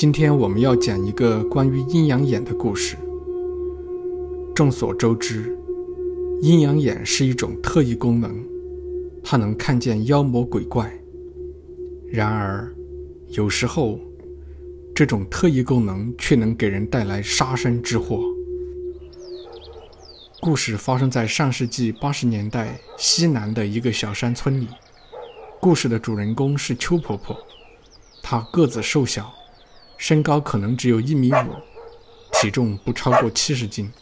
今天我们要讲一个关于阴阳眼的故事。众所周知，阴阳眼是一种特异功能，它能看见妖魔鬼怪。然而，有时候，这种特异功能却能给人带来杀身之祸。故事发生在上世纪八十年代西南的一个小山村里。故事的主人公是邱婆婆，她个子瘦小，身高可能只有一米五，体重不超过七十斤。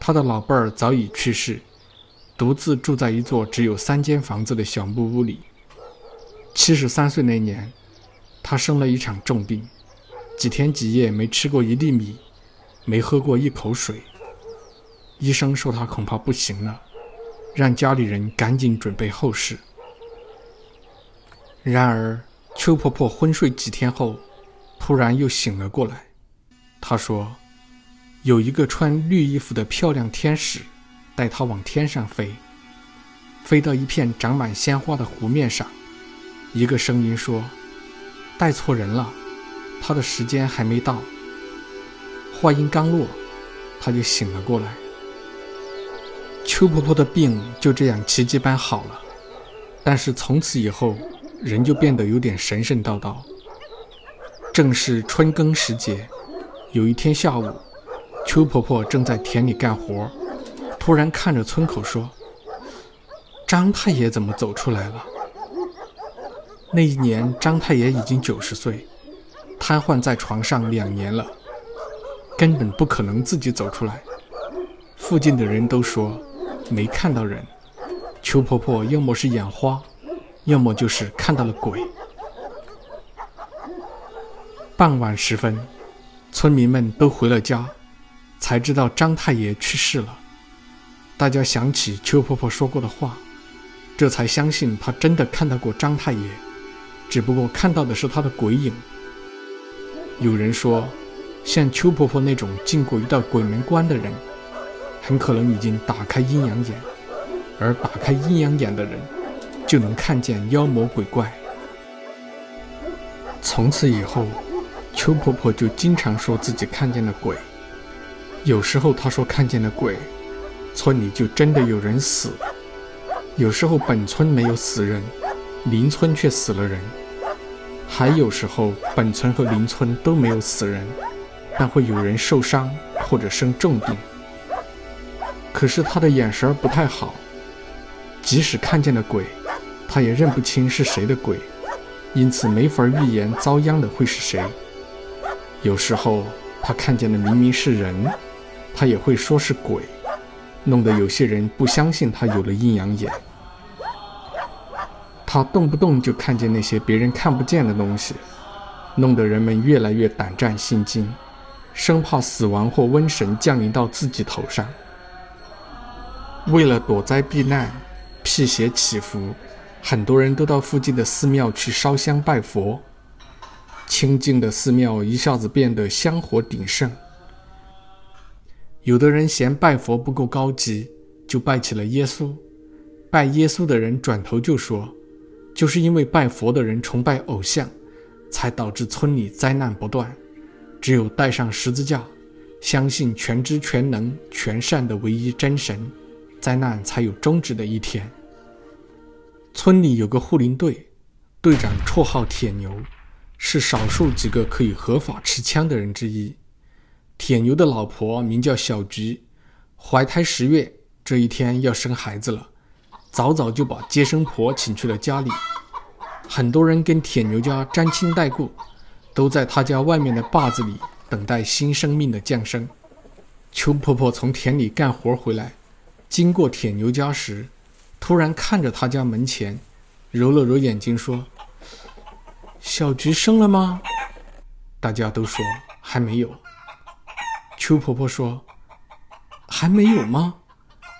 她的老伴儿早已去世，独自住在一座只有三间房子的小木屋里。七十三岁那年，她生了一场重病，几天几夜没吃过一粒米，没喝过一口水。医生说她恐怕不行了，让家里人赶紧准备后事。然而，邱婆婆昏睡几天后，突然又醒了过来。她说：“有一个穿绿衣服的漂亮天使，带她往天上飞，飞到一片长满鲜花的湖面上。一个声音说：‘带错人了，他的时间还没到。’话音刚落，他就醒了过来。邱婆婆的病就这样奇迹般好了，但是从此以后。”人就变得有点神神叨叨。正是春耕时节，有一天下午，邱婆婆正在田里干活，突然看着村口说：“张太爷怎么走出来了？”那一年，张太爷已经九十岁，瘫痪在床上两年了，根本不可能自己走出来。附近的人都说没看到人，邱婆婆要么是眼花。要么就是看到了鬼。傍晚时分，村民们都回了家，才知道张太爷去世了。大家想起邱婆婆说过的话，这才相信她真的看到过张太爷，只不过看到的是他的鬼影。有人说，像邱婆婆那种进过一道鬼门关的人，很可能已经打开阴阳眼，而打开阴阳眼的人。就能看见妖魔鬼怪。从此以后，邱婆婆就经常说自己看见了鬼。有时候她说看见了鬼，村里就真的有人死；有时候本村没有死人，邻村却死了人；还有时候本村和邻村都没有死人，但会有人受伤或者生重病。可是她的眼神不太好，即使看见了鬼。她也认不清是谁的鬼，因此没法预言遭殃的会是谁。有时候他看见的明明是人，他也会说是鬼，弄得有些人不相信他有了阴阳眼。他动不动就看见那些别人看不见的东西，弄得人们越来越胆战心惊，生怕死亡或瘟神降临到自己头上。为了躲灾避难，辟邪祈福。很多人都到附近的寺庙去烧香拜佛，清净的寺庙一下子变得香火鼎盛。有的人嫌拜佛不够高级，就拜起了耶稣。拜耶稣的人转头就说：“就是因为拜佛的人崇拜偶像，才导致村里灾难不断。只有带上十字架，相信全知全能全善的唯一真神，灾难才有终止的一天。”村里有个护林队，队长绰号铁牛，是少数几个可以合法持枪的人之一。铁牛的老婆名叫小菊，怀胎十月，这一天要生孩子了，早早就把接生婆请去了家里。很多人跟铁牛家沾亲带故，都在他家外面的坝子里等待新生命的降生。邱婆婆从田里干活回来，经过铁牛家时。突然看着他家门前，揉了揉眼睛说：“小菊生了吗？”大家都说还没有。邱婆婆说：“还没有吗？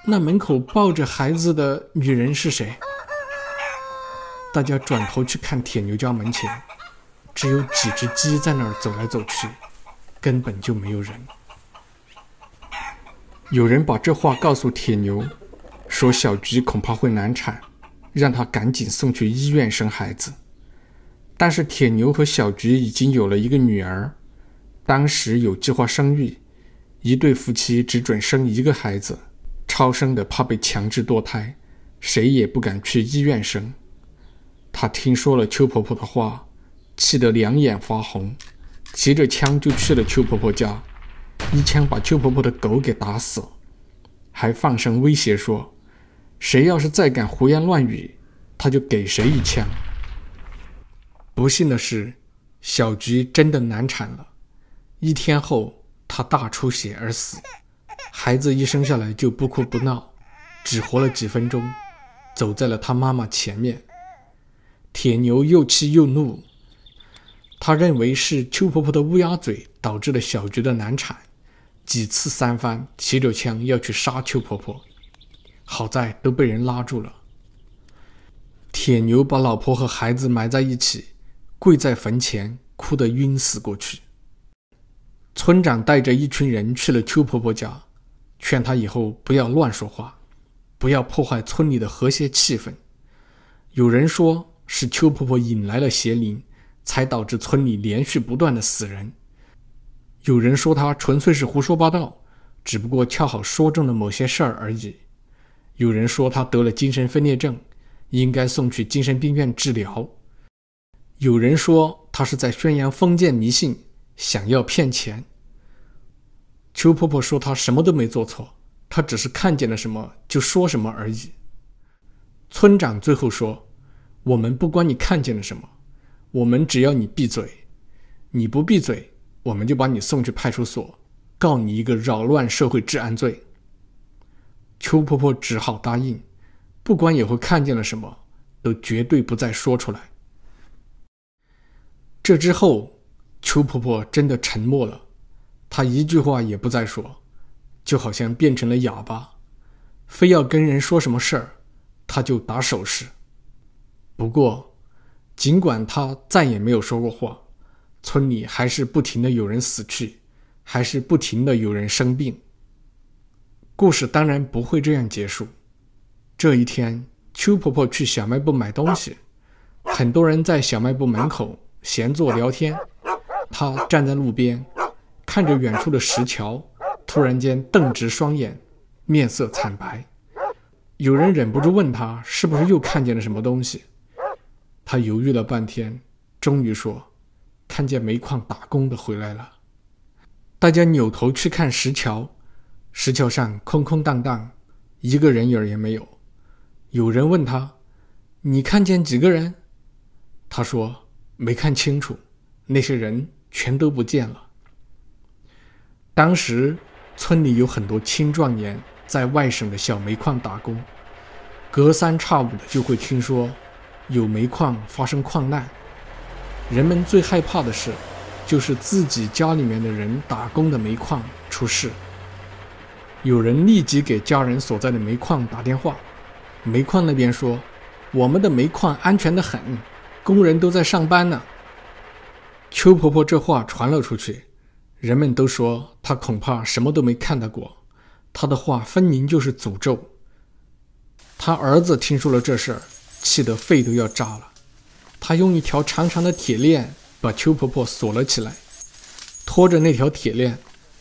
那门口抱着孩子的女人是谁？”大家转头去看铁牛家门前，只有几只鸡在那儿走来走去，根本就没有人。有人把这话告诉铁牛。说小菊恐怕会难产，让他赶紧送去医院生孩子。但是铁牛和小菊已经有了一个女儿，当时有计划生育，一对夫妻只准生一个孩子，超生的怕被强制堕胎，谁也不敢去医院生。他听说了邱婆婆的话，气得两眼发红，提着枪就去了邱婆婆家，一枪把邱婆婆的狗给打死，还放声威胁说：“谁要是再敢胡言乱语，他就给谁一枪。”不幸的是，小菊真的难产了。一天后，她大出血而死。孩子一生下来就不哭不闹，只活了几分钟，走在了他妈妈前面。铁牛又气又怒，他认为是邱婆婆的乌鸦嘴导致了小菊的难产，几次三番提着枪要去杀邱婆婆，好在都被人拉住了。铁牛把老婆和孩子埋在一起。跪在坟前，哭得晕死过去。村长带着一群人去了邱婆婆家，劝她以后不要乱说话，不要破坏村里的和谐气氛。有人说是邱婆婆引来了邪灵，才导致村里连续不断的死人；有人说她纯粹是胡说八道，只不过恰好说中了某些事儿而已；有人说她得了精神分裂症，应该送去精神病院治疗。有人说他是在宣扬封建迷信，想要骗钱。邱婆婆说她什么都没做错，她只是看见了什么就说什么而已。村长最后说：“我们不管你看见了什么，我们只要你闭嘴。你不闭嘴，我们就把你送去派出所，告你一个扰乱社会治安罪。”邱婆婆只好答应，不管以后看见了什么，都绝对不再说出来。这之后，邱婆婆真的沉默了，她一句话也不再说，就好像变成了哑巴。非要跟人说什么事儿，她就打手势。不过，尽管她再也没有说过话，村里还是不停的有人死去，还是不停的有人生病。故事当然不会这样结束。这一天，邱婆婆去小卖部买东西，很多人在小卖部门口。闲坐聊天，他站在路边，看着远处的石桥，突然间瞪直双眼，面色惨白。有人忍不住问他：“是不是又看见了什么东西？”他犹豫了半天，终于说：“看见煤矿打工的回来了。”大家扭头去看石桥，石桥上空空荡荡，一个人影也没有。有人问他：“你看见几个人？”他说。没看清楚，那些人全都不见了。当时村里有很多青壮年在外省的小煤矿打工，隔三差五的就会听说有煤矿发生矿难。人们最害怕的是，就是自己家里面的人打工的煤矿出事。有人立即给家人所在的煤矿打电话，煤矿那边说：“我们的煤矿安全的很。”工人都在上班呢。邱婆婆这话传了出去，人们都说她恐怕什么都没看到过，她的话分明就是诅咒。他儿子听说了这事儿，气得肺都要炸了。他用一条长长的铁链把邱婆婆锁了起来，拖着那条铁链，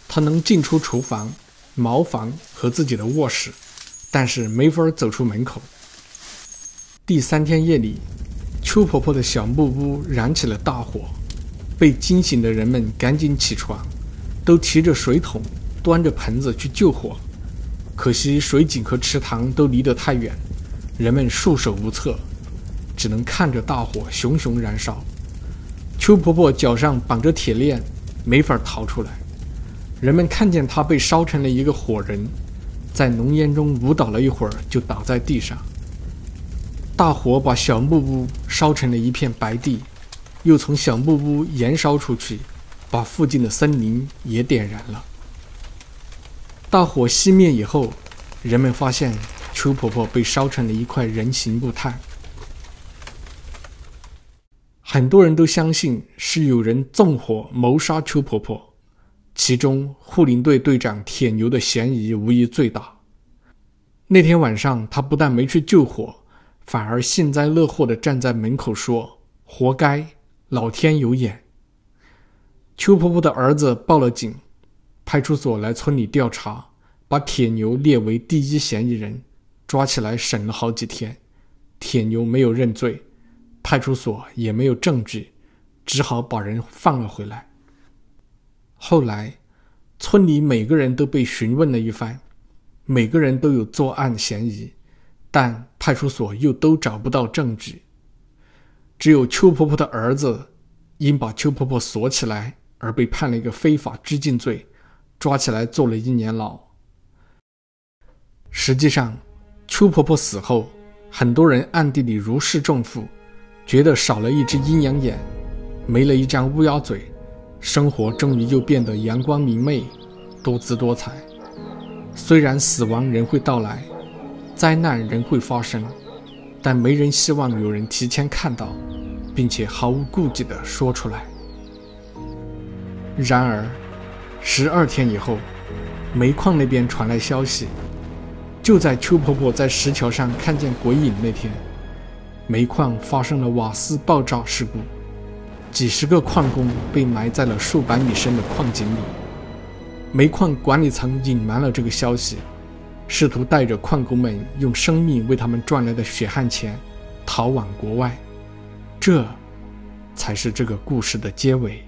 他能进出厨房、茅房和自己的卧室，但是没法走出门口。第三天夜里。邱婆婆的小木屋燃起了大火，被惊醒的人们赶紧起床，都提着水桶，端着盆子去救火。可惜水井和池塘都离得太远，人们束手无策，只能看着大火熊熊燃烧。邱婆婆脚上绑着铁链，没法逃出来。人们看见她被烧成了一个火人，在浓烟中舞蹈了一会儿，就倒在地上。大火把小木屋烧成了一片白地，又从小木屋延烧出去，把附近的森林也点燃了。大火熄灭以后，人们发现邱婆婆被烧成了一块人形木炭。很多人都相信是有人纵火谋杀邱婆婆，其中护林队队长铁牛的嫌疑无疑最大。那天晚上，他不但没去救火。反而幸灾乐祸地站在门口说：“活该，老天有眼。邱婆婆的儿子报了警，派出所来村里调查，把铁牛列为第一嫌疑人，抓起来审了好几天。铁牛没有认罪，派出所也没有证据，只好把人放了回来。后来，村里每个人都被询问了一番，每个人都有作案嫌疑，但派出所又都找不到证据。只有邱婆婆的儿子因把邱婆婆锁起来而被判了一个非法拘禁罪，抓起来坐了一年牢。实际上，邱婆婆死后，很多人暗地里如释重负，觉得少了一只阴阳眼，没了一张乌鸦嘴。生活终于又变得阳光明媚、多姿多彩。虽然死亡仍会到来，灾难仍会发生，但没人希望有人提前看到，并且毫无顾忌地说出来。然而，十二天以后，煤矿那边传来消息，就在邱婆婆在石桥上看见鬼影那天，煤矿发生了瓦斯爆炸事故。几十个矿工被埋在了数百米深的矿井里。煤矿管理层隐瞒了这个消息，试图带着矿工们用生命为他们赚来的血汗钱逃往国外。这，才是这个故事的结尾。